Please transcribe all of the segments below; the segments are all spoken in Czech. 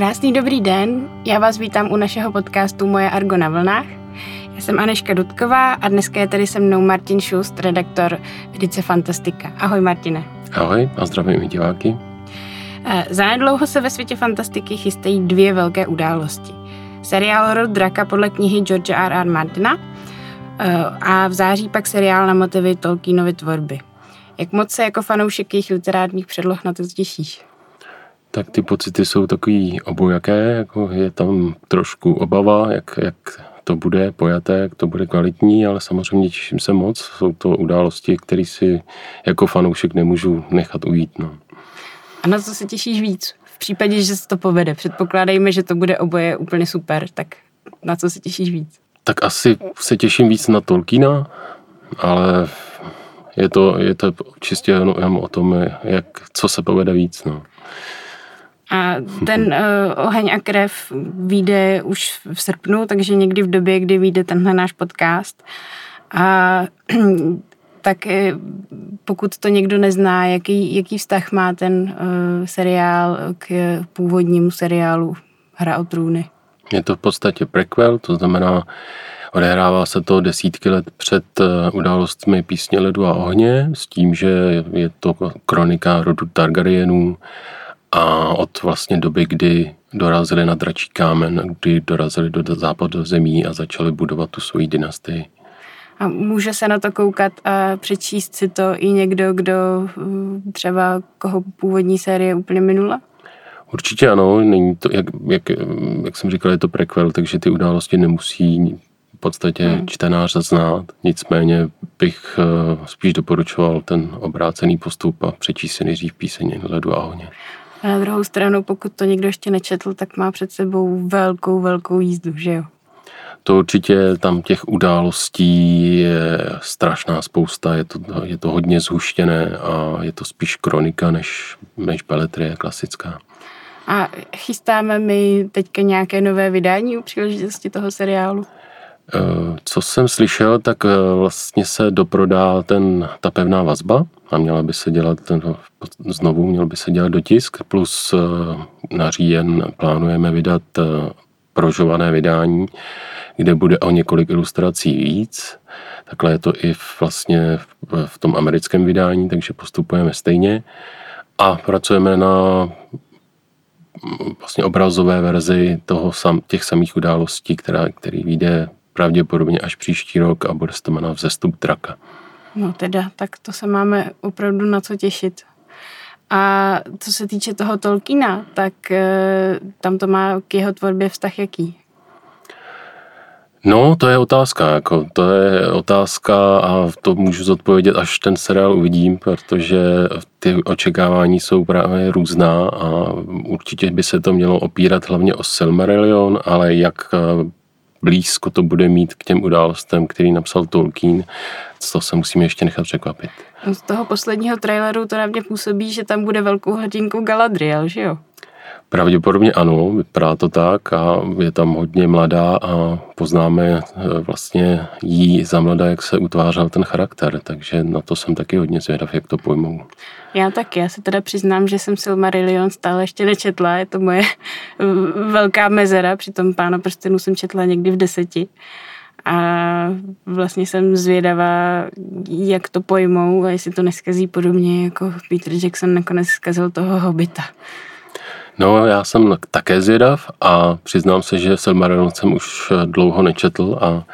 Krásný dobrý den, já vás vítám u našeho podcastu Moje Argo na vlnách. Já jsem Aneška Dudková a dneska je tady se mnou Martin Šust, redaktor edice Fantastika. Ahoj Martine. Ahoj a zdravím i diváky. Eh, zanedlouho se ve světě fantastiky chystají dvě velké události. Seriál Rod Draka podle knihy George R. R. Martina eh, a v září pak seriál na motivy Tolkienovy tvorby. Jak moc se jako fanoušek jejich literárních předloh na to těšíš? Tak ty pocity jsou takový obojaké, jako je tam trošku obava, jak, jak to bude pojaté, jak to bude kvalitní, ale samozřejmě těším se moc. Jsou to události, které si jako fanoušek nemůžu nechat ujít. No. A na co se těšíš víc? V případě, že se to povede, předpokládejme, že to bude oboje úplně super, tak na co se těšíš víc? Tak asi se těším víc na Tolkiena, ale je to, je to čistě jenom o tom, jak, co se povede víc. No. A ten uh, oheň a krev vyjde už v srpnu, takže někdy v době, kdy vyjde tenhle náš podcast. A tak eh, pokud to někdo nezná, jaký, jaký vztah má ten uh, seriál k původnímu seriálu Hra o trůny? Je to v podstatě prequel, to znamená, odehrává se to desítky let před událostmi Písně ledu a ohně, s tím, že je to kronika rodu Targaryenů, a od vlastně doby, kdy dorazili na dračí kámen, kdy dorazili do západu zemí a začali budovat tu svoji dynastii. A může se na to koukat a přečíst si to i někdo, kdo hm, třeba koho původní série úplně minula? Určitě ano, není to, jak, jak, jak jsem říkal, je to prequel, takže ty události nemusí v podstatě hmm. čtenář znát. Nicméně bych eh, spíš doporučoval ten obrácený postup a přečíst si nejdřív píseň Ledu a ohně. A na druhou stranu, pokud to někdo ještě nečetl, tak má před sebou velkou, velkou jízdu, že jo? To určitě tam těch událostí je strašná spousta, je to, je to hodně zhuštěné a je to spíš kronika než, než beletrie klasická. A chystáme my teďka nějaké nové vydání u příležitosti toho seriálu? Eh, co jsem slyšel, tak eh, vlastně se doprodá ten, ta pevná vazba a měla by se dělat ten, znovu, měl by se dělat dotisk, plus eh, na říjen plánujeme vydat prožované vydání, kde bude o několik ilustrací víc. Takhle je to i vlastně v tom americkém vydání, takže postupujeme stejně. A pracujeme na mm, vlastně obrazové verzi toho sam, těch samých událostí, která, který vyjde pravděpodobně až příští rok a bude se to jmenovat Vzestup draka. No teda, tak to se máme opravdu na co těšit. A co se týče toho Tolkiena, tak e, tam to má k jeho tvorbě vztah jaký? No, to je otázka, jako, to je otázka a to můžu zodpovědět, až ten seriál uvidím, protože ty očekávání jsou právě různá a určitě by se to mělo opírat hlavně o Silmarillion, ale jak blízko to bude mít k těm událostem, který napsal Tolkien, to se musíme ještě nechat překvapit. Z toho posledního traileru to na mě působí, že tam bude velkou hrdinkou Galadriel, že jo? Pravděpodobně ano, vypadá to tak a je tam hodně mladá a poznáme eh, vlastně jí za mladá, jak se utvářel ten charakter, takže na to jsem taky hodně zvědav, jak to pojmou. Já taky, já se teda přiznám, že jsem Silmarillion stále ještě nečetla, je to moje velká mezera, přitom Pána prstenů jsem četla někdy v deseti. A vlastně jsem zvědavá, jak to pojmou a jestli to neskazí podobně, jako Peter Jackson nakonec zkazil toho hobita. No, já jsem také zvědav a přiznám se, že Silmarillion jsem už dlouho nečetl a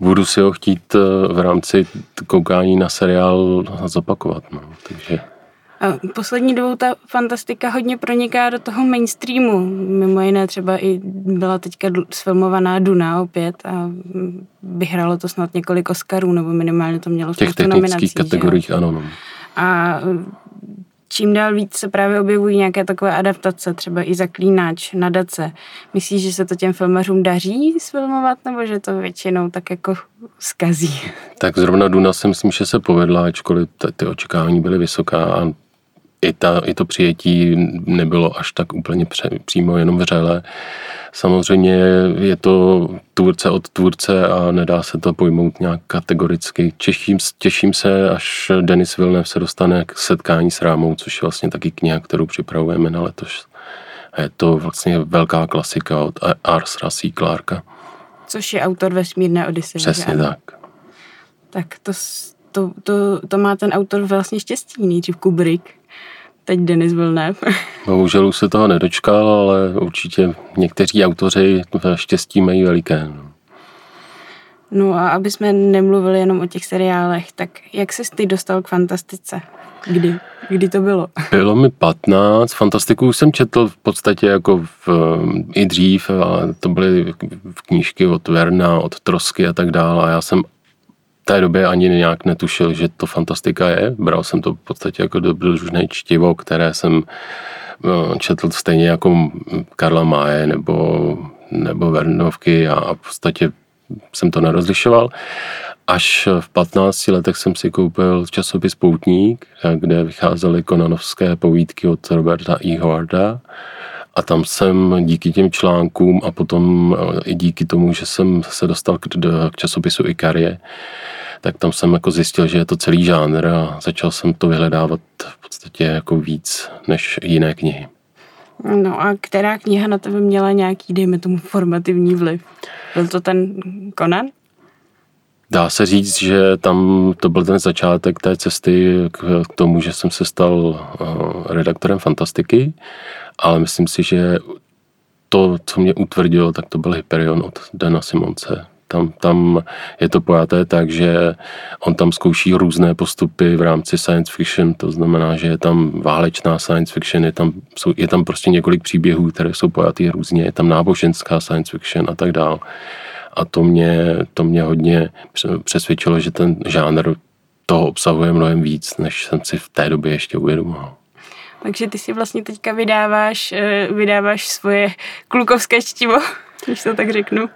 budu si ho chtít eh, v rámci koukání na seriál zopakovat. No. Takže Poslední dobou ta fantastika hodně proniká do toho mainstreamu. Mimo jiné třeba i byla teďka sfilmovaná Duna opět a vyhrálo to snad několik Oscarů, nebo minimálně to mělo nominací. V těch kategoriích, ano. No. A čím dál víc se právě objevují nějaké takové adaptace, třeba i zaklínač, nadace. Myslíš, že se to těm filmařům daří sfilmovat, nebo že to většinou tak jako skazí? Tak zrovna Duna si myslím, že se povedla, ačkoliv ty očekávání byly vysoká a i, ta, i to přijetí nebylo až tak úplně pře, přímo jenom vřelé. Samozřejmě je to tvůrce od tvůrce a nedá se to pojmout nějak kategoricky. Těším, těším se, až Denis Villeneuve se dostane k setkání s Rámou, což je vlastně taky kniha, kterou připravujeme na letos. Je to vlastně velká klasika od Arsra C. Clarka. Což je autor Vesmírné Odyseje. Přesně že? tak. Tak to, to, to, to má ten autor vlastně štěstí. Nejdřív Kubrick, teď Denis Villeneuve. Bohužel už se toho nedočkal, ale určitě někteří autoři štěstí mají veliké. No. no a aby jsme nemluvili jenom o těch seriálech, tak jak jsi ty dostal k fantastice? Kdy? Kdy to bylo? Bylo mi 15. Fantastiku jsem četl v podstatě jako v, i dřív. A to byly knížky od Verna, od Trosky a tak dále. A já jsem té době ani nějak netušil, že to fantastika je. Bral jsem to v podstatě jako dobrodružné čtivo, které jsem eh, četl stejně jako Karla Máje nebo, nebo Vernovky a v podstatě jsem to nerozlišoval. Až v 15 letech jsem si koupil časopis Poutník, kde vycházely konanovské povídky od Roberta E. Howarda. A tam jsem díky těm článkům a potom eh, i díky tomu, že jsem se dostal k, k časopisu Ikarie, tak tam jsem jako zjistil, že je to celý žánr a začal jsem to vyhledávat v podstatě jako víc než jiné knihy. No a která kniha na tebe měla nějaký, dejme tomu, formativní vliv? Byl to ten Conan? Dá se říct, že tam to byl ten začátek té cesty k, tomu, že jsem se stal uh, redaktorem fantastiky, ale myslím si, že to, co mě utvrdilo, tak to byl Hyperion od Dana Simonce. Tam, tam je to pojaté tak, že on tam zkouší různé postupy v rámci science fiction, to znamená, že je tam válečná science fiction, je tam, jsou, je tam prostě několik příběhů, které jsou pojatý různě, je tam náboženská science fiction a tak dále. A to mě, to mě hodně přesvědčilo, že ten žánr toho obsahuje mnohem víc, než jsem si v té době ještě uvědomoval. Takže ty si vlastně teďka vydáváš, eh, vydáváš svoje klukovské čtivo, když to tak řeknu.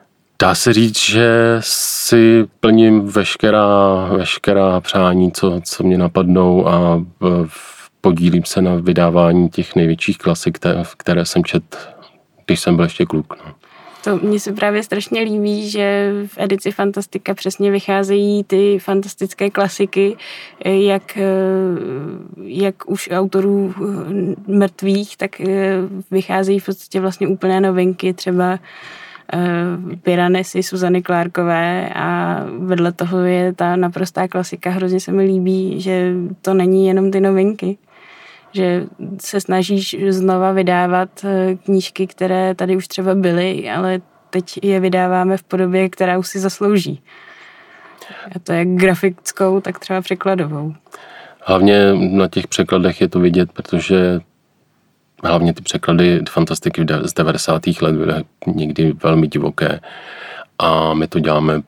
Dá se říct, že si plním veškerá, veškerá přání, co, co mě napadnou a podílím se na vydávání těch největších klasik, které, které jsem čet, když jsem byl ještě kluk. No. To mně se právě strašně líbí, že v edici Fantastika přesně vycházejí ty fantastické klasiky, jak, jak už autorů mrtvých, tak vycházejí v podstatě vlastně úplné novinky, třeba Piranesy Suzany Klárkové a vedle toho je ta naprostá klasika. Hrozně se mi líbí, že to není jenom ty novinky že se snažíš znova vydávat eh, knížky, které tady už třeba byly, ale teď je vydáváme v podobě, která už si zaslouží. A to je grafickou, tak třeba překladovou. Hlavně na těch překladech je to vidět, protože hlavně ty překlady fantastiky z 90. let byly někdy velmi divoké a my to děláme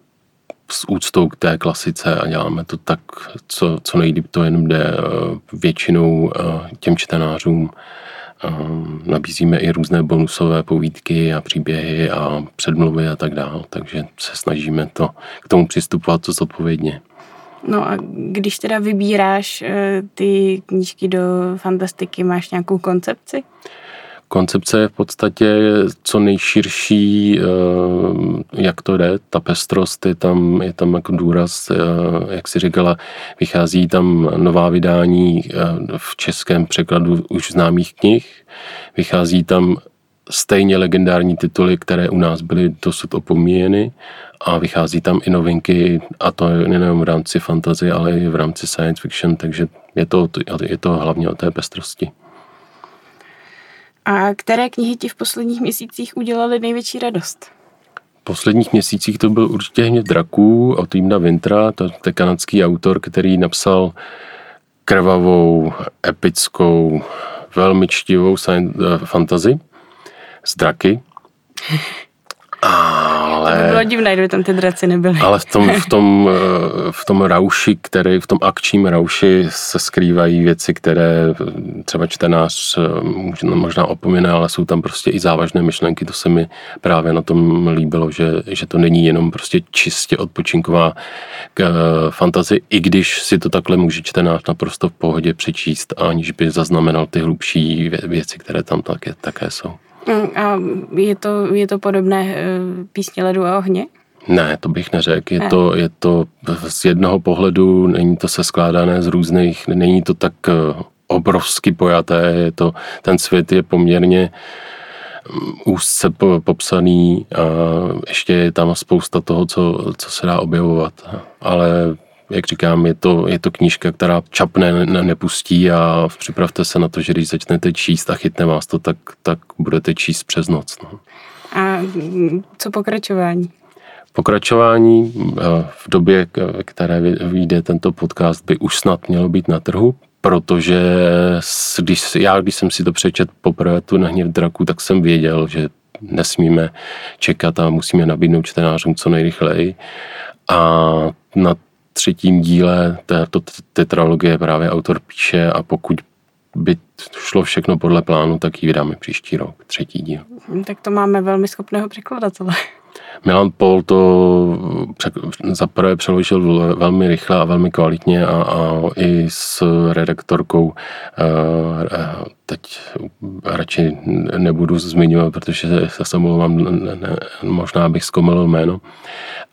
s úctou k té klasice a děláme to tak, co, co nejlíp to jenom jde eh, většinou eh, těm čtenářům. Eh, nabízíme i různé bonusové povídky a příběhy a předmluvy a tak dále, takže se snažíme to k tomu přistupovat zodpovědně. No a když teda vybíráš ty knížky do fantastiky, máš nějakou koncepci? Koncepce je v podstatě co nejširší, eh, jak to jde, ta pestrost je tam, je tam jako důraz, eh, jak si říkala, vychází tam nová vydání eh, v českém překladu už známých knih, vychází tam stejně legendární tituly, které u nás byly dosud opomíjeny a vychází tam i novinky a to nejenom v rámci fantazie, ale i v rámci science fiction, takže je to, je to hlavně o té pestrosti. A které knihy ti v posledních měsících udělaly největší radost? V posledních měsících to byl určitě hněv draků od Týmna Vintra, to je kanadský autor, který napsal krvavou, epickou, velmi čtivou science, uh, fantasy z draky. Ale, to by bylo divné, kdyby tam ty draci nebyly. Ale v tom, v tom, eh, v tom rauši, který, v tom akčním rauši se skrývají věci, které třeba čtenář eh, možná opomíná, ale jsou tam prostě i závažné myšlenky. To se mi právě na tom líbilo, že, že to není jenom prostě čistě odpočinková eh, fantazie, i když si to takhle může čtenář naprosto v pohodě přečíst, aniž by zaznamenal ty hlubší věci, které tam také, také jsou. Mm, a je to, je to podobné eh, písně ledu a ohně? Ne, to bych neřekl. Je, ne. to, je to z jednoho pohledu, není to se skládané z různých, není to tak eh, obrovsky pojaté, je to, ten svět je poměrně úzce popsaný a ještě je tam spousta toho, co, co se dá objevovat. Ale jak říkám, je to, je to knížka, která čapne ne, nepustí a připravte se na to, že když začnete číst a chytne vás to, tak, tak budete číst přes noc. No. A co pokračování? Pokračování eh, v době, které vyjde tento podcast, by už snad mělo být na trhu, protože když, já, když jsem si to přečet poprvé tu na hněv draku, tak jsem věděl, že nesmíme čekat a musíme nabídnout čtenářům co nejrychleji. A na třetím díle této tetralogie právě autor píše a pokud by šlo všechno podle plánu, tak ji vydáme příští rok, třetí díl. Tak to máme velmi schopného překladatele. Milan Paul to za prvé přeložil velmi rychle a velmi kvalitně a, a i s redaktorkou eh, teď radši nebudu zmiňovat, protože se mluvám, možná bych zkomil jméno,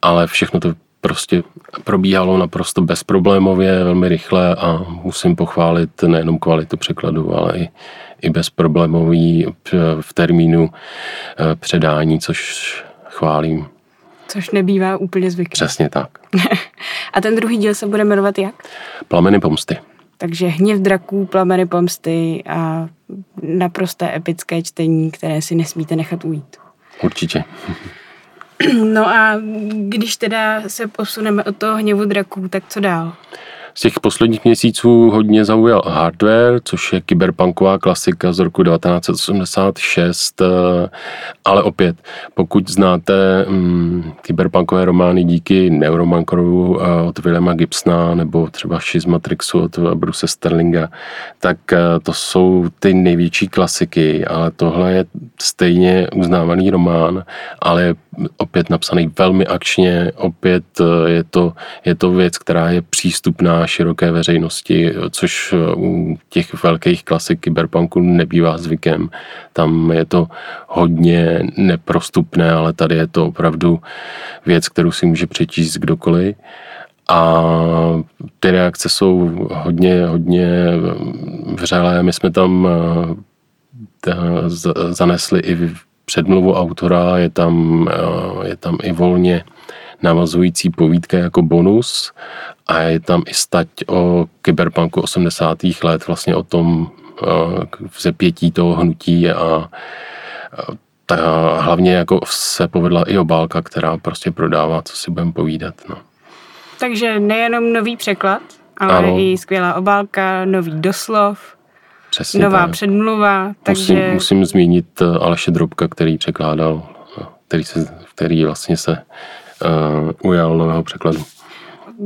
ale všechno to prostě probíhalo naprosto bezproblémově, velmi rychle a musím pochválit nejenom kvalitu překladu, ale i, i bezproblémový v termínu eh, předání, což chválím. Což nebývá úplně zvyklý. Přesně tak. a ten druhý díl se bude jmenovat jak? Plameny pomsty. Takže hněv draků, plameny pomsty a naprosté epické čtení, které si nesmíte nechat ujít. Určitě. No a když teda se posuneme od toho hněvu draků, tak co dál? Z těch posledních měsíců hodně zaujal Hardware, což je kyberpunková klasika z roku 1986, eh, ale opět, pokud znáte um, kyberpunkové romány díky Neuromancerovu uh, od Willema Gibsona nebo třeba Matrixu od Bruce Sterlinga, tak uh, to jsou ty největší klasiky, ale tohle je stejně uznávaný román, ale opět napsaný velmi akčně, opět je to, je to věc, která je přístupná široké veřejnosti, což eh, u těch velkých klasik kyberpunku nebývá zvykem. Tam je to hodně neprostupné, ale tady je to opravdu věc, kterou si může přečíst kdokoliv. A ty reakce jsou hodně, hodně vřelé. My jsme tam eh, zanesli i předmluvu autora, je tam, eh, je tam i volně navazující povídka jako bonus a je tam i stať o kyberpunku 80. let, vlastně o tom vzepětí toho hnutí a ta, hlavně jako se povedla i obálka, která prostě prodává, co si budeme povídat. No. Takže nejenom nový překlad, ale ano. i skvělá obálka, nový doslov, Přesně nová tak. předmluva. Takže... Musím, musím zmínit eh, Aleše Drobka, který překládal, eh, který, se, který vlastně se uh, ujal nového překladu.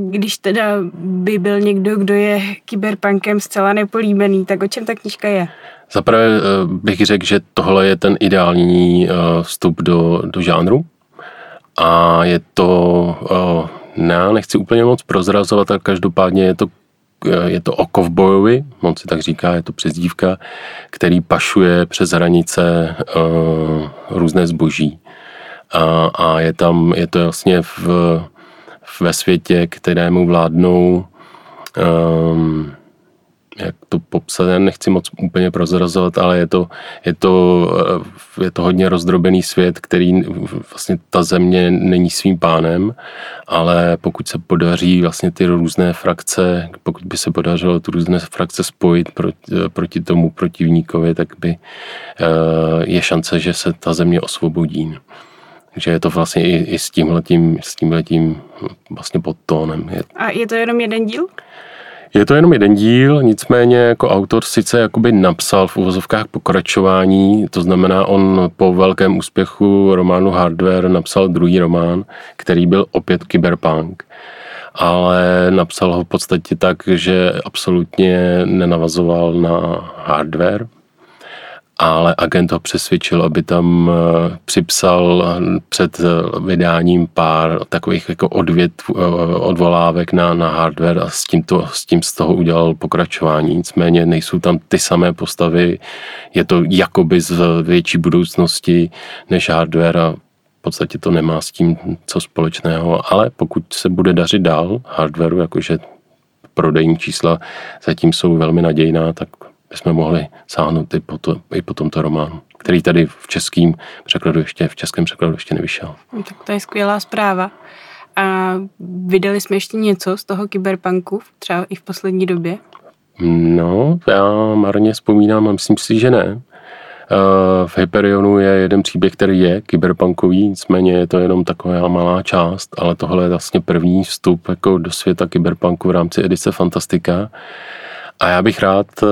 Když teda by byl někdo, kdo je kyberpunkem zcela nepolíbený, tak o čem ta knížka je? Zaprvé bych řekl, že tohle je ten ideální vstup do, do žánru a je to, ne, nechci úplně moc prozrazovat, ale každopádně je to je to o kovbojovi, on si tak říká, je to přezdívka, který pašuje přes hranice uh, různé zboží. A, a je tam, je to vlastně v, ve světě, kterému vládnou um, jak to popsat, já nechci moc úplně prozrazovat, ale je to, je to, eh, je to hodně rozdrobený svět, který vlastně ta země není svým pánem, ale pokud se podaří vlastně ty různé frakce, pokud by se podařilo ty různé frakce spojit proti, proti tomu protivníkovi, tak by eh, je šance, že se ta země osvobodí. Takže je to vlastně i, i s tímhletím, s tímhletím vlastně podtónem. A je to jenom jeden díl? Je to jenom jeden díl, nicméně jako autor sice jakoby napsal v uvozovkách pokračování, to znamená on po velkém úspěchu románu Hardware napsal druhý román, který byl opět kyberpunk. Ale napsal ho v podstatě tak, že absolutně nenavazoval na hardware, ale agent ho přesvědčil, aby tam eh, připsal před eh, vydáním pár takových jako odvět, eh, odvolávek na, na hardware a s tím, to, s tím z toho udělal pokračování. Nicméně nejsou tam ty samé postavy, je to jakoby z větší budoucnosti než hardware a v podstatě to nemá s tím co společného, ale pokud se bude dařit dál hardwareu, jakože prodejní čísla zatím jsou velmi nadějná, tak bychom mohli sáhnout i po, to, i po tomto románu, který tady v českém překladu ještě, v českém překladu ještě nevyšel. No, tak to je skvělá zpráva. A vydali jsme ještě něco z toho kyberpunku, třeba i v poslední době? No, já marně vzpomínám a myslím si, že ne. Eh, v Hyperionu je jeden příběh, který je kyberpunkový, nicméně je to jenom taková malá část, ale tohle je vlastně první vstup jako do světa kyberpunku v rámci edice Fantastika. A já bych rád eh,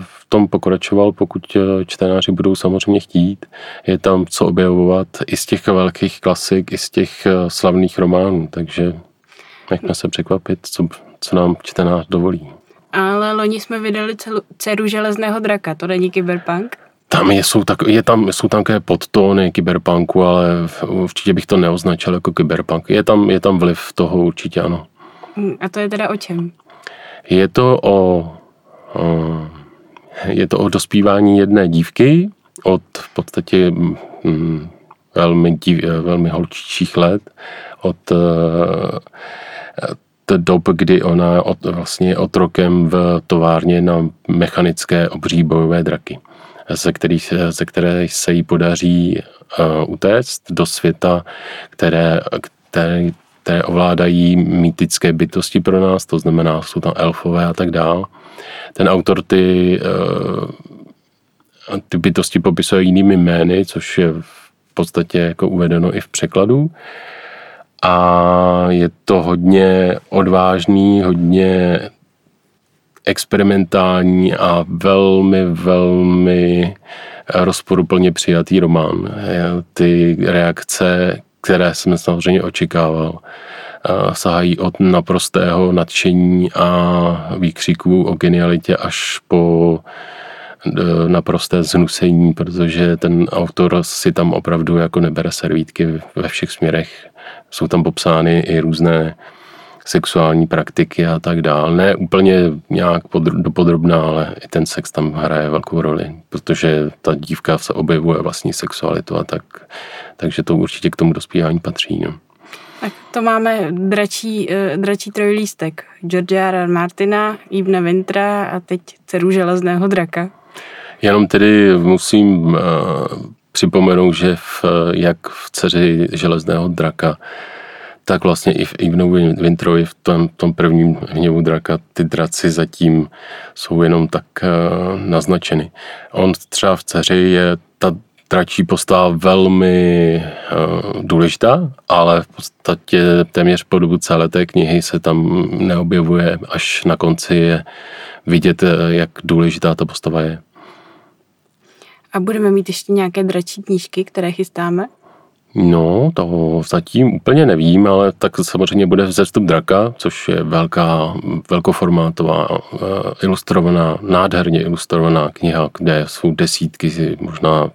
v tom pokračoval, pokud eh, čtenáři budou samozřejmě chtít. Je tam co objevovat i z těch velkých klasik, i z těch slavných románů, takže nechme se překvapit, co, co nám čtenář dovolí. Ale loni jsme vydali celu, dceru železného draka, to není kyberpunk? Tam je, jsou, tak, je tam, jsou tam také podtóny kyberpunku, ale určitě bych to neoznačil jako kyberpunk. Je tam, je tam vliv toho určitě, ano. Hm, a to je teda o čem? Je to o, o je to o dospívání jedné dívky od v podstatě hm, velmi, dív, velmi holčičích let, od té dob, kdy ona od, vlastně otrokem v továrně na mechanické obří bojové draky ze, kterých, ze které se jí podaří uh, utéct do světa, které, které, které ovládají mýtické bytosti pro nás, to znamená, jsou tam elfové a tak dál. Ten autor ty, uh, ty bytosti popisuje jinými jmény, což je v podstatě jako uvedeno i v překladu. A je to hodně odvážný, hodně experimentální a velmi, velmi rozporuplně přijatý román. Ty reakce, které jsem samozřejmě očekával, sahají od naprostého nadšení a výkřiků o genialitě až po e, naprosté zhnusení, protože ten autor si tam opravdu jako nebere servítky ve všech směrech. Jsou tam popsány i různé sexuální praktiky a tak dále. Ne úplně nějak podr- dopodrobná, ale i ten sex tam hraje velkou roli, protože ta dívka se objevuje vlastní sexualitu a tak, takže to určitě k tomu dospívání patří. No. Tak to máme dračí, eh, dračí trojlístek. George R. Martina, Ibna Ventra a teď dceru železného draka. Jenom tedy musím uh, připomenout, že v, jak v dceři železného draka tak vlastně i v Ivenovi Winterovi v tom, tom prvním hněvu draka ty draci zatím jsou jenom tak uh, naznačeny. On třeba v dceři je ta dračí postava velmi uh, důležitá, ale v podstatě téměř po dobu celé té knihy se tam neobjevuje, až na konci je vidět, uh, jak důležitá ta postava je. A budeme mít ještě nějaké dračí knížky, které chystáme? No, to zatím úplně nevím, ale tak samozřejmě bude vzestup draka, což je velká, velkoformátová, eh, ilustrovaná, nádherně ilustrovaná kniha, kde jsou desítky, možná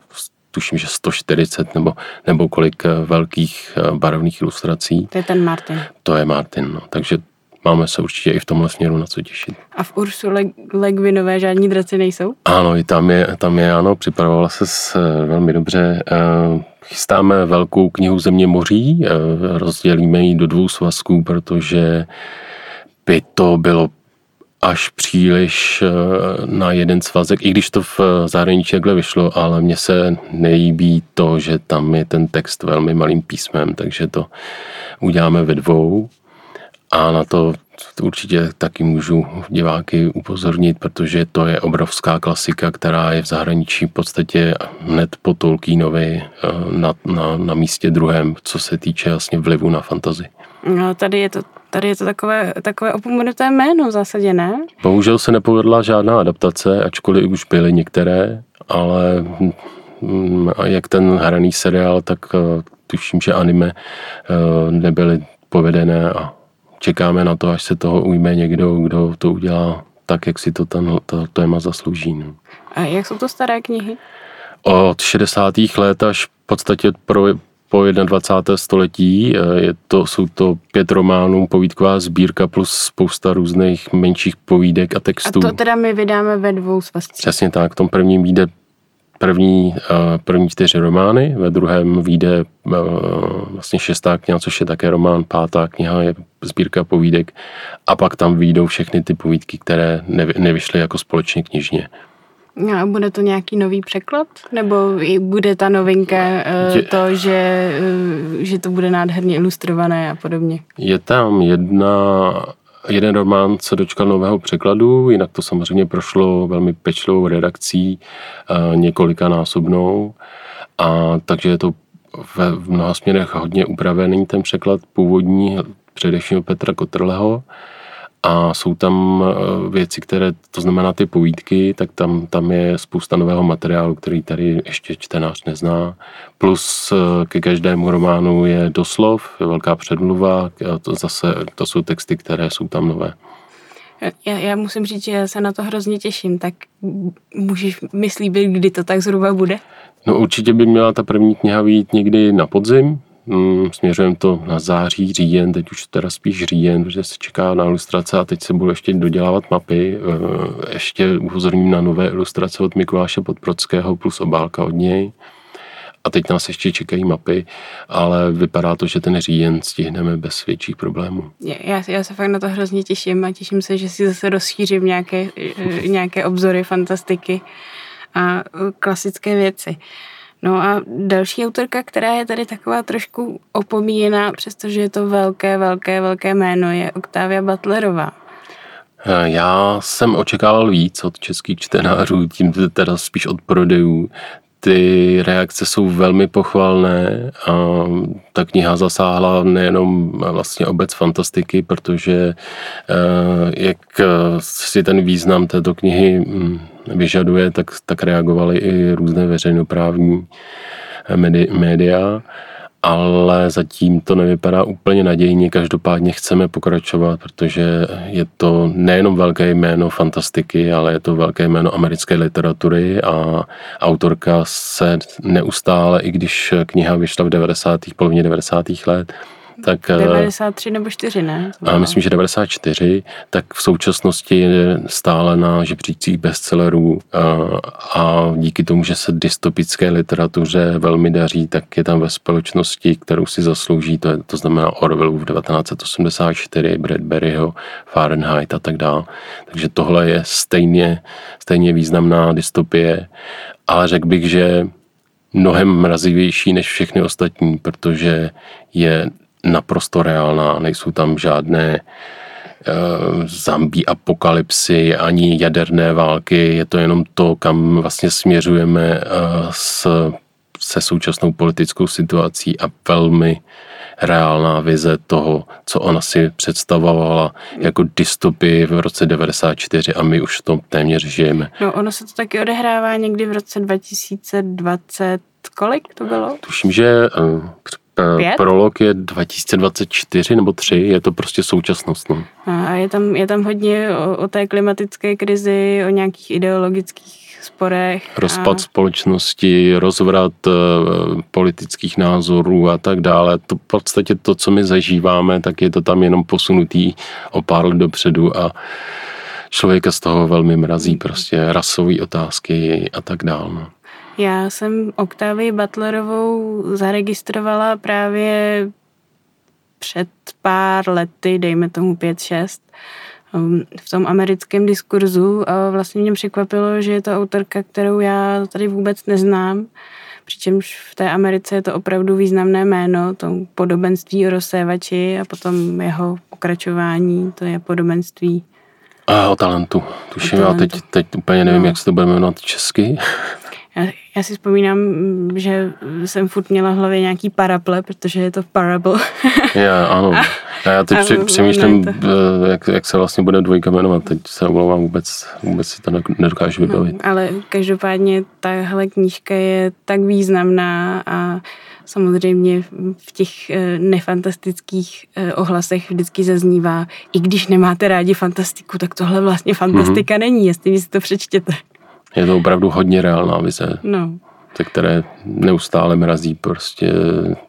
tuším, že 140 nebo, nebo kolik eh, velkých eh, barevných ilustrací. To je ten Martin. To je Martin, no. takže máme se určitě i v tomhle směru na co těšit. A v Ursule Legvinové žádní draci nejsou? Ano, i tam je, tam je ano, připravovala se s, velmi dobře. Chystáme velkou knihu Země moří, eh, rozdělíme ji do dvou svazků, protože by to bylo až příliš eh, na jeden svazek, i když to v zahraničí takhle vyšlo, ale mně se nejbí to, že tam je ten text velmi malým písmem, takže to uděláme ve dvou a na to určitě taky můžu diváky upozornit, protože to je obrovská klasika, která je v zahraničí v podstatě hned po Tolkienovi eh, na, na, na místě druhém, co se týče vlastně vlivu na fantazy. No, tady je to, tady je to takové, takové opomenuté jméno v zásadě, ne? Bohužel se nepovedla žádná adaptace, ačkoliv už byly některé, ale mm, jak ten hraný seriál, tak eh, tuším, že anime eh, nebyly povedené a čekáme na to, až se toho ujme někdo, kdo to udělá tak, jak si to ten, to téma zaslouží. No. A jak jsou to staré knihy? Od 60. let až v podstatě pro, po 21. století. Eh, je to, jsou to pět románů, povídková sbírka plus spousta různých menších povídek a textů. A to teda my vydáme ve dvou svazcích. Přesně tak. V tom prvním vyjde první, první čtyři romány, ve druhém vyjde vlastně šestá kniha, což je také román, pátá kniha je sbírka povídek a pak tam vyjdou všechny ty povídky, které nevyšly jako společně knižně. A bude to nějaký nový překlad? Nebo bude ta novinka uh, to, že, uh, že to bude nádherně ilustrované a podobně? Je tam jedna, jeden román, co dočkal nového překladu, jinak to samozřejmě prošlo velmi pečlivou redakcí, uh, několika násobnou. A takže je to ve v mnoha směrech hodně upravený ten překlad původní, především Petra Kotrleho. A jsou tam eh, věci, které, to znamená ty povídky, tak tam, tam je spousta nového materiálu, který tady ještě čtenář nezná. Plus eh, ke každému románu je doslov, je velká předmluva, a to zase to jsou texty, které jsou tam nové. Já, já musím říct, že se na to hrozně těším, tak můžeš mi slíbit, kdy to tak zhruba bude? No určitě by měla ta první kniha být někdy na podzim, Mm, směřujeme to na září, říjen, teď už teda spíš říjen, protože se čeká na ilustrace a teď se budu ještě dodělávat mapy. Eh, ještě upozorním na nové ilustrace od Mikuláše Podprodského plus obálka od něj. A teď nás ještě čekají mapy, ale vypadá to, že ten říjen stihneme bez větších problémů. Já, já se fakt na to hrozně těším a těším se, že si zase rozšířím nějaké, eh, nějaké obzory fantastiky a eh, klasické věci. No a další autorka, která je tady taková trošku opomíjená, přestože je to velké, velké, velké jméno, je Octavia Butlerová. Eh, já jsem očekával víc od českých čtenářů, tím teda spíš od prodejů. Ty reakce jsou velmi pochvalné a ta kniha zasáhla nejenom vlastně obec fantastiky, protože eh, jak si ten význam této knihy hm, vyžaduje, tak, tak reagovaly i různé veřejnoprávní média, ale zatím to nevypadá úplně nadějně. Každopádně chceme pokračovat, protože je to nejenom velké jméno fantastiky, ale je to velké jméno americké literatury a autorka se neustále, i když kniha vyšla v 90. polovině 90. let, tak, 93 eh, nebo 4, ne? A myslím, že 94, tak v současnosti je stále na žebřících bestsellerů a, eh, a díky tomu, že se dystopické literatuře velmi daří, tak je tam ve společnosti, kterou si zaslouží, to, je, to znamená Orwellův 1984, Bradburyho, Fahrenheit a tak dále. Takže tohle je stejně, stejně významná dystopie, ale řekl bych, že mnohem mrazivější než všechny ostatní, protože je naprosto reálná, nejsou tam žádné eh, zambí apokalypsy, ani jaderné války, je to jenom to, kam vlastně směřujeme eh, s, se současnou politickou situací a velmi reálná vize toho, co ona si představovala jako dystopii v roce 94 a my už v tom téměř žijeme. No ono se to taky odehrává někdy v roce 2020, kolik to bylo? Tuším, že Eh, Pět? Prolog je 2024 nebo 3, je to prostě současnost. No. A je tam, je tam hodně o, o té klimatické krizi, o nějakých ideologických sporech. Rozpad a... společnosti, rozvrat uh, politických názorů a tak dále. To v podstatě to, co my zažíváme, tak je to tam jenom posunutý o pár let dopředu a člověka z toho velmi mrazí prostě rasové otázky a tak dále. No. Já jsem Oktávii Butlerovou zaregistrovala právě před pár lety, dejme tomu pět šest, um, v tom americkém diskurzu a vlastně mě překvapilo, že je to autorka, kterou já tady vůbec neznám, přičemž v té Americe je to opravdu významné jméno, to podobenství o rozsévači a potom jeho pokračování, to je podobenství a o talentu. Tuším, o talentu. já teď, teď úplně nevím, no. jak se to bude jmenovat česky. Já, já si vzpomínám, že jsem furt měla v hlavě nějaký paraple, protože je to parable. Já, ano. A já teď při, přemýšlím, to... Eh, jak, jak se vlastně bude dvojka jmenovat. Teď se omlouvám, vůbec, vůbec si to nedokážu no, vybavit. No, ale každopádně tahle knížka je tak významná a samozřejmě v těch eh, nefantastických eh, ohlasech vždycky zaznívá, i když nemáte rádi fantastiku, tak tohle vlastně fantastika mm-hmm. není, jestli vy si to přečtěte. Je to opravdu hodně reálná vize. No. Te, které neustále mrazí. Prostě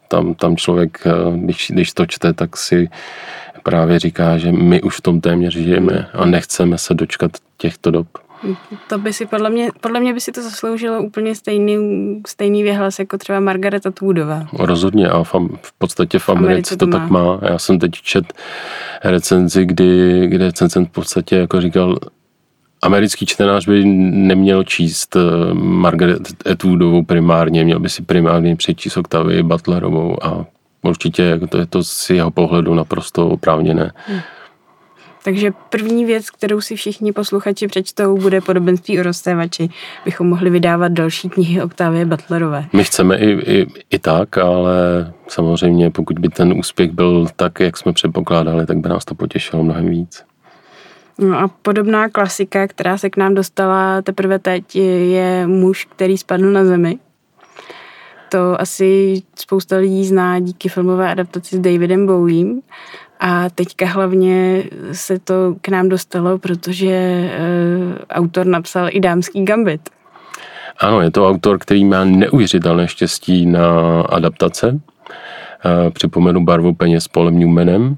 tam, tam člověk, eh, když, když to čte, tak si právě říká, že my už v tom téměř žijeme a nechceme se dočkat těchto dob. To by si podle mě, podle mě by si to zasloužilo úplně stejný, stejný věhlas jako třeba Margareta Atwoodová. Rozhodně a v, v podstatě v Americe, Americe to, to má. tak má. Já jsem teď čet recenzi, kdy, kdy recenzent v podstatě jako říkal, americký čtenář by neměl číst eh, Margaret Atwoodovou primárně, měl by si primárně přečíst Octavii Butlerovou a určitě jako to je to z jeho pohledu naprosto oprávněné. Hmm. Takže první věc, kterou si všichni posluchači přečtou, bude podobenství o rozstévači. Bychom mohli vydávat další knihy Octavie Butlerové. My chceme i, i, i tak, ale samozřejmě pokud by ten úspěch byl tak, jak jsme předpokládali, tak by nás to potěšilo mnohem víc. No a podobná klasika, která se k nám dostala teprve teď, je muž, který spadl na zemi. To asi spousta lidí zná díky filmové adaptaci s Davidem Bowiem. A teďka hlavně se to k nám dostalo, protože uh, autor napsal i dámský gambit. Ano, je to autor, který má neuvěřitelné štěstí na adaptace. Uh, připomenu barvu peněz s Paulem Newmanem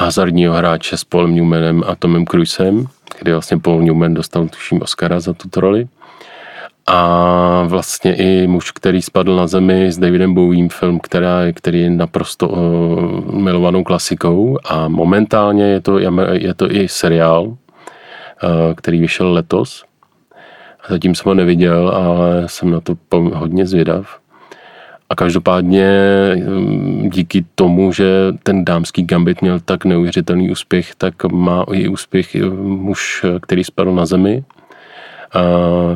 hazardního hráče s Paulem Newmanem a Tomem Cruisem, kdy vlastně Paul Newman dostal tuším Oscara za tuto roli. A vlastně i muž, který spadl na zemi s Davidem Bowiem, film, která, který je naprosto uh, milovanou klasikou a momentálně je to, je to i seriál, uh, který vyšel letos. Zatím jsem ho neviděl, ale jsem na to hodně zvědav. A každopádně mm, díky tomu, že ten dámský gambit měl tak neuvěřitelný úspěch, tak má i úspěch muž, který spadl na zemi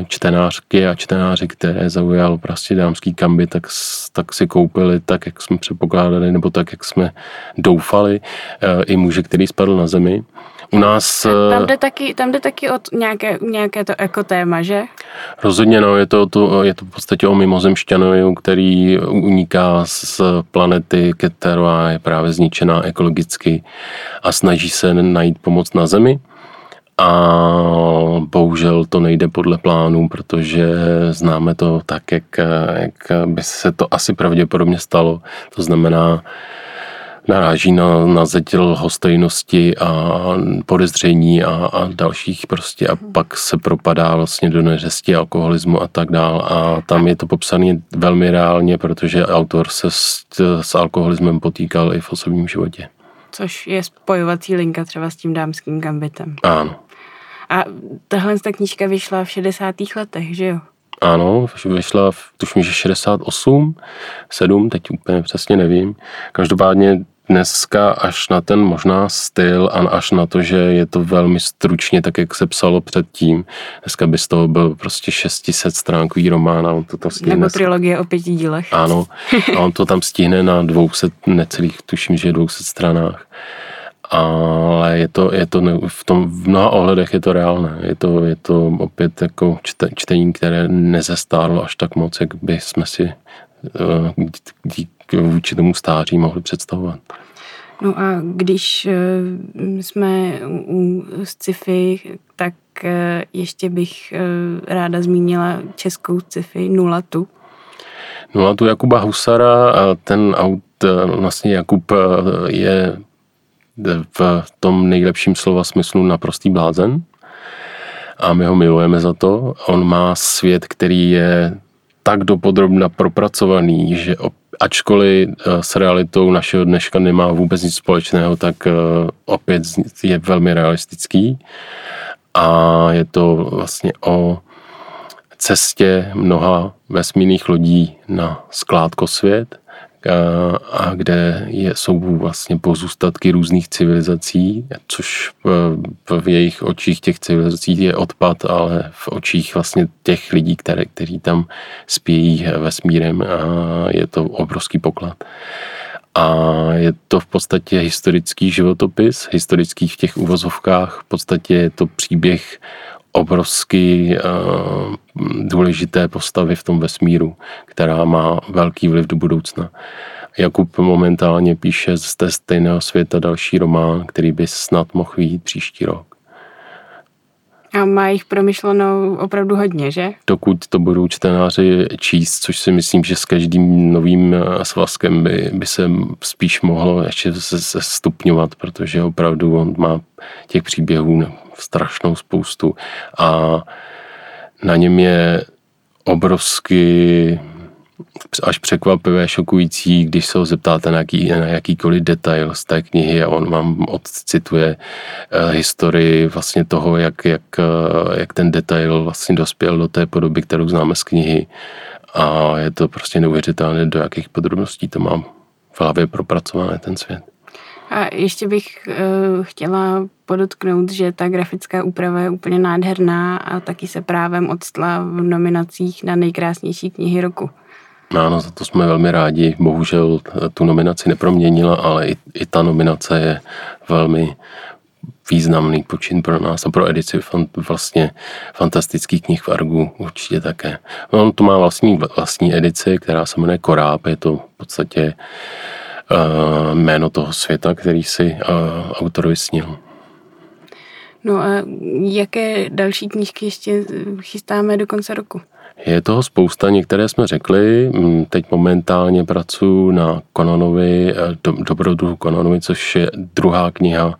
čtenářky a čtenáři, které zaujal prostě dámský kamby, tak, tak si koupili tak, jak jsme předpokládali, nebo tak, jak jsme doufali, e, i muže, který spadl na zemi. U nás... Tam e, jde taky, tam jde taky o nějaké, nějaké to ekotéma, že? Rozhodně, no, je to, to, je to v podstatě o mimozemšťanovi, který uniká z planety, která je právě zničená ekologicky a snaží se najít pomoc na Zemi a bohužel to nejde podle plánů, protože známe to tak, jak, jak by se to asi pravděpodobně stalo. To znamená, naráží na, na zeď lhostejnosti a podezření a, a dalších prostě a pak se propadá vlastně do neřesti alkoholismu a tak dál a tam je to popsané velmi reálně, protože autor se s, s alkoholismem potýkal i v osobním životě. Což je spojovací linka třeba s tím dámským gambitem. Ano. A tahle ta knížka vyšla v 60. letech, že jo? Ano, vyšla v, tuším, že 68, 7, teď úplně přesně nevím. Každopádně dneska až na ten možná styl a až na to, že je to velmi stručně, tak jak se psalo předtím. Dneska by z toho byl prostě 600 stránkový román a on to tam stihne. Nebo trilogie o pěti dílech. Ano, a on to tam stihne na 200, necelých, tuším, že 200 stranách ale je to, je to v tom v mnoha ohledech je to reálné. Je to, je to opět jako čte, čtení, které nezestárlo až tak moc, jak by jsme si uh, díky vůči tomu stáří mohli představovat. No a když uh, jsme u sci-fi, tak uh, ještě bych ráda zmínila českou sci-fi Nulatu. Nulatu Jakuba Husara, ten aut, vlastně Jakub je v tom nejlepším slova smyslu naprostý blázen. A my ho milujeme za to. On má svět, který je tak dopodrobna propracovaný, že ačkoliv eh, s realitou našeho dneška nemá vůbec nic společného, tak eh, opět je velmi realistický. A je to vlastně o cestě mnoha vesmírných lodí na skládkosvět a kde je, jsou vlastně pozůstatky různých civilizací, což v, v jejich očích těch civilizací je odpad, ale v očích vlastně těch lidí, které, kteří tam spějí vesmírem a je to obrovský poklad. A je to v podstatě historický životopis, historický v těch uvozovkách, v podstatě je to příběh obrovsky uh, důležité postavy v tom vesmíru, která má velký vliv do budoucna. Jakub momentálně píše z té stejného světa další román, který by snad mohl vyjít příští rok. A má jich promyšleno opravdu hodně, že? Dokud to budou čtenáři číst, což si myslím, že s každým novým eh, svazkem by, by se spíš mohlo ještě se stupňovat, protože opravdu on má těch příběhů strašnou spoustu a na něm je obrovsky až překvapivé, šokující, když se ho zeptáte na, jaký, na jakýkoliv detail z té knihy a on vám odcituje uh, historii vlastně toho, jak, jak, uh, jak ten detail vlastně dospěl do té podoby, kterou známe z knihy a je to prostě neuvěřitelné, do jakých podrobností to mám v hlavě propracované ten svět. A ještě bych uh, chtěla podotknout, že ta grafická úprava je úplně nádherná a taky se právem odstla v nominacích na nejkrásnější knihy roku. Ano, za to jsme velmi rádi. Bohužel tu nominaci neproměnila, ale i, i ta nominace je velmi významný počin pro nás a pro edici vlastně fantastických knih v Argu určitě také. On to má vlastní, vlastní edici, která se jmenuje Koráb, je to v podstatě jméno toho světa, který si uh, autor vysnil. No a jaké další knížky ještě chystáme do konce roku? Je toho spousta, některé jsme řekli. Mm, teď momentálně pracuji na Konanovi, eh, do, dobrodruhu Konanovi, což je druhá kniha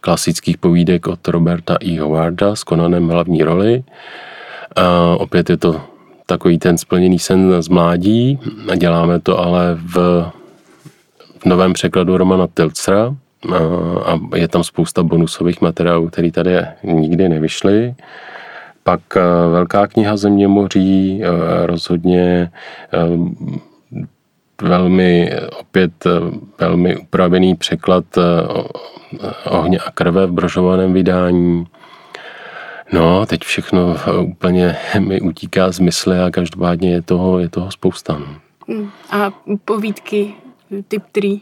klasických povídek od Roberta E. Howarda s Konanem v hlavní roli. A opět je to takový ten splněný sen z mládí. Děláme to ale v, novém překladu Romana Tilcera a je tam spousta bonusových materiálů, které tady nikdy nevyšly. Pak eh, Velká kniha Země moří, eh, rozhodně eh, velmi, opět velmi upravený překlad Ohně a krve v brožovaném vydání. No, teď všechno úplně mi utíká z mysli a každopádně je toho, je toho spousta. Hmm. A povídky typ 3?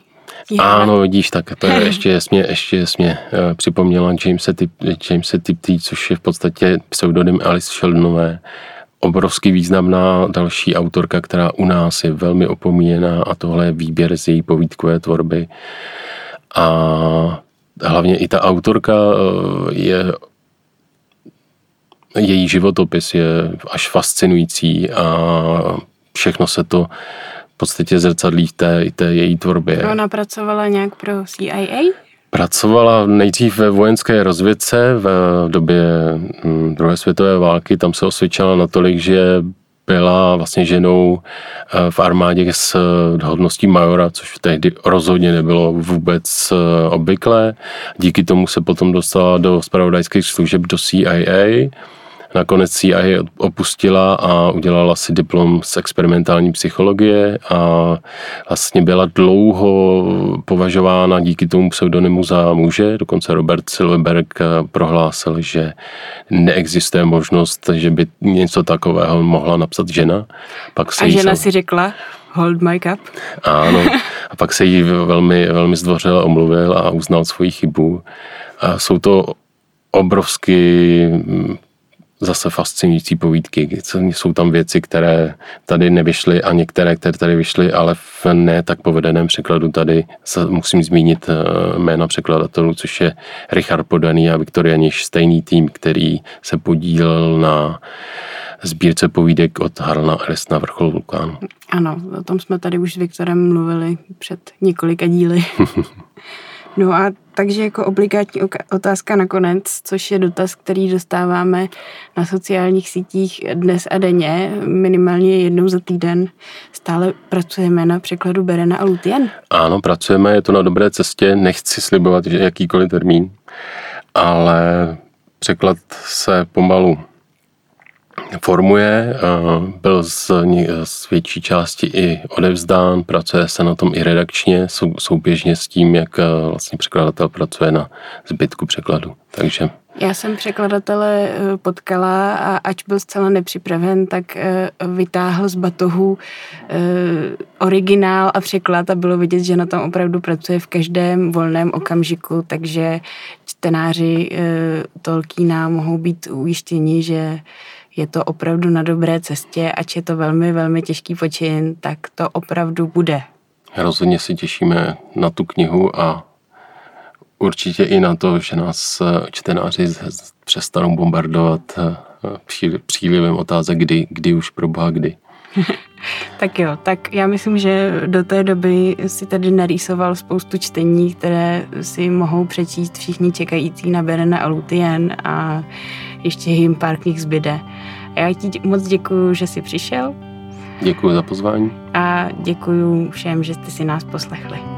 Ano, vidíš, tak to je ještě jasně, ještě jasně uh, připomněla Jamese, Tip, Jamese Tiptree, což je v podstatě pseudonym Alice Sheldonové. Obrovsky významná další autorka, která u nás je velmi opomíjená a tohle je výběr z její povídkové tvorby. A hlavně i ta autorka uh, je její životopis je až fascinující a všechno se to podstatě zrcadlí v té, té její tvorbě. Ona pracovala nějak pro CIA? Pracovala nejdřív ve vojenské rozvědce v době hm, druhé světové války. Tam se osvědčila natolik, že byla vlastně ženou eh, v armádě s hodností majora, což tehdy rozhodně nebylo vůbec eh, obvyklé. Díky tomu se potom dostala do spravodajských služeb do CIA Nakonec CIA opustila a udělala si diplom z experimentální psychologie a vlastně byla dlouho považována díky tomu pseudonymu za muže. Dokonce Robert Silverberg prohlásil, že neexistuje možnost, že by něco takového mohla napsat žena. Pak se a žena si řekla, hold my cup. Ano, a pak se jí velmi, velmi zdvořil omluvil a uznal svoji chybu. A jsou to obrovsky zase fascinující povídky. Jsou tam věci, které tady nevyšly a některé, které tady vyšly, ale v ne tak povedeném překladu tady musím zmínit eh, jména překladatelů, což je Richard Podaný a Viktoria Niž, stejný tým, který se podílel na sbírce povídek od Harlana Ellis na vrchol vulkánu. Ano, o tom jsme tady už s Viktorem mluvili před několika díly. No a takže jako obligátní otázka nakonec, což je dotaz, který dostáváme na sociálních sítích dnes a denně, minimálně jednou za týden. Stále pracujeme na překladu Berena a Lutien? Ano, pracujeme, je to na dobré cestě, nechci slibovat že jakýkoliv termín, ale překlad se pomalu formuje, byl z, z větší části i odevzdán, pracuje se na tom i redakčně, sou, souběžně s tím, jak vlastně překladatel pracuje na zbytku překladu. Takže já jsem překladatele potkala a ač byl zcela nepřipraven, tak vytáhl z batohu originál a překlad a bylo vidět, že na tom opravdu pracuje v každém volném okamžiku, takže čtenáři Tolkiena mohou být ujištěni, že je to opravdu na dobré cestě, ač je to velmi, velmi těžký počin, tak to opravdu bude. Rozhodně si těšíme na tu knihu a určitě i na to, že nás čtenáři přestanou bombardovat přílivem otázek, kdy, kdy už pro boha kdy. tak jo, tak já myslím, že do té doby si tady narýsoval spoustu čtení, které si mohou přečíst všichni čekající na Berena a Lutien a ještě jim pár knih zbyde. A já ti moc děkuji, že jsi přišel. Děkuji za pozvání. A děkuji všem, že jste si nás poslechli.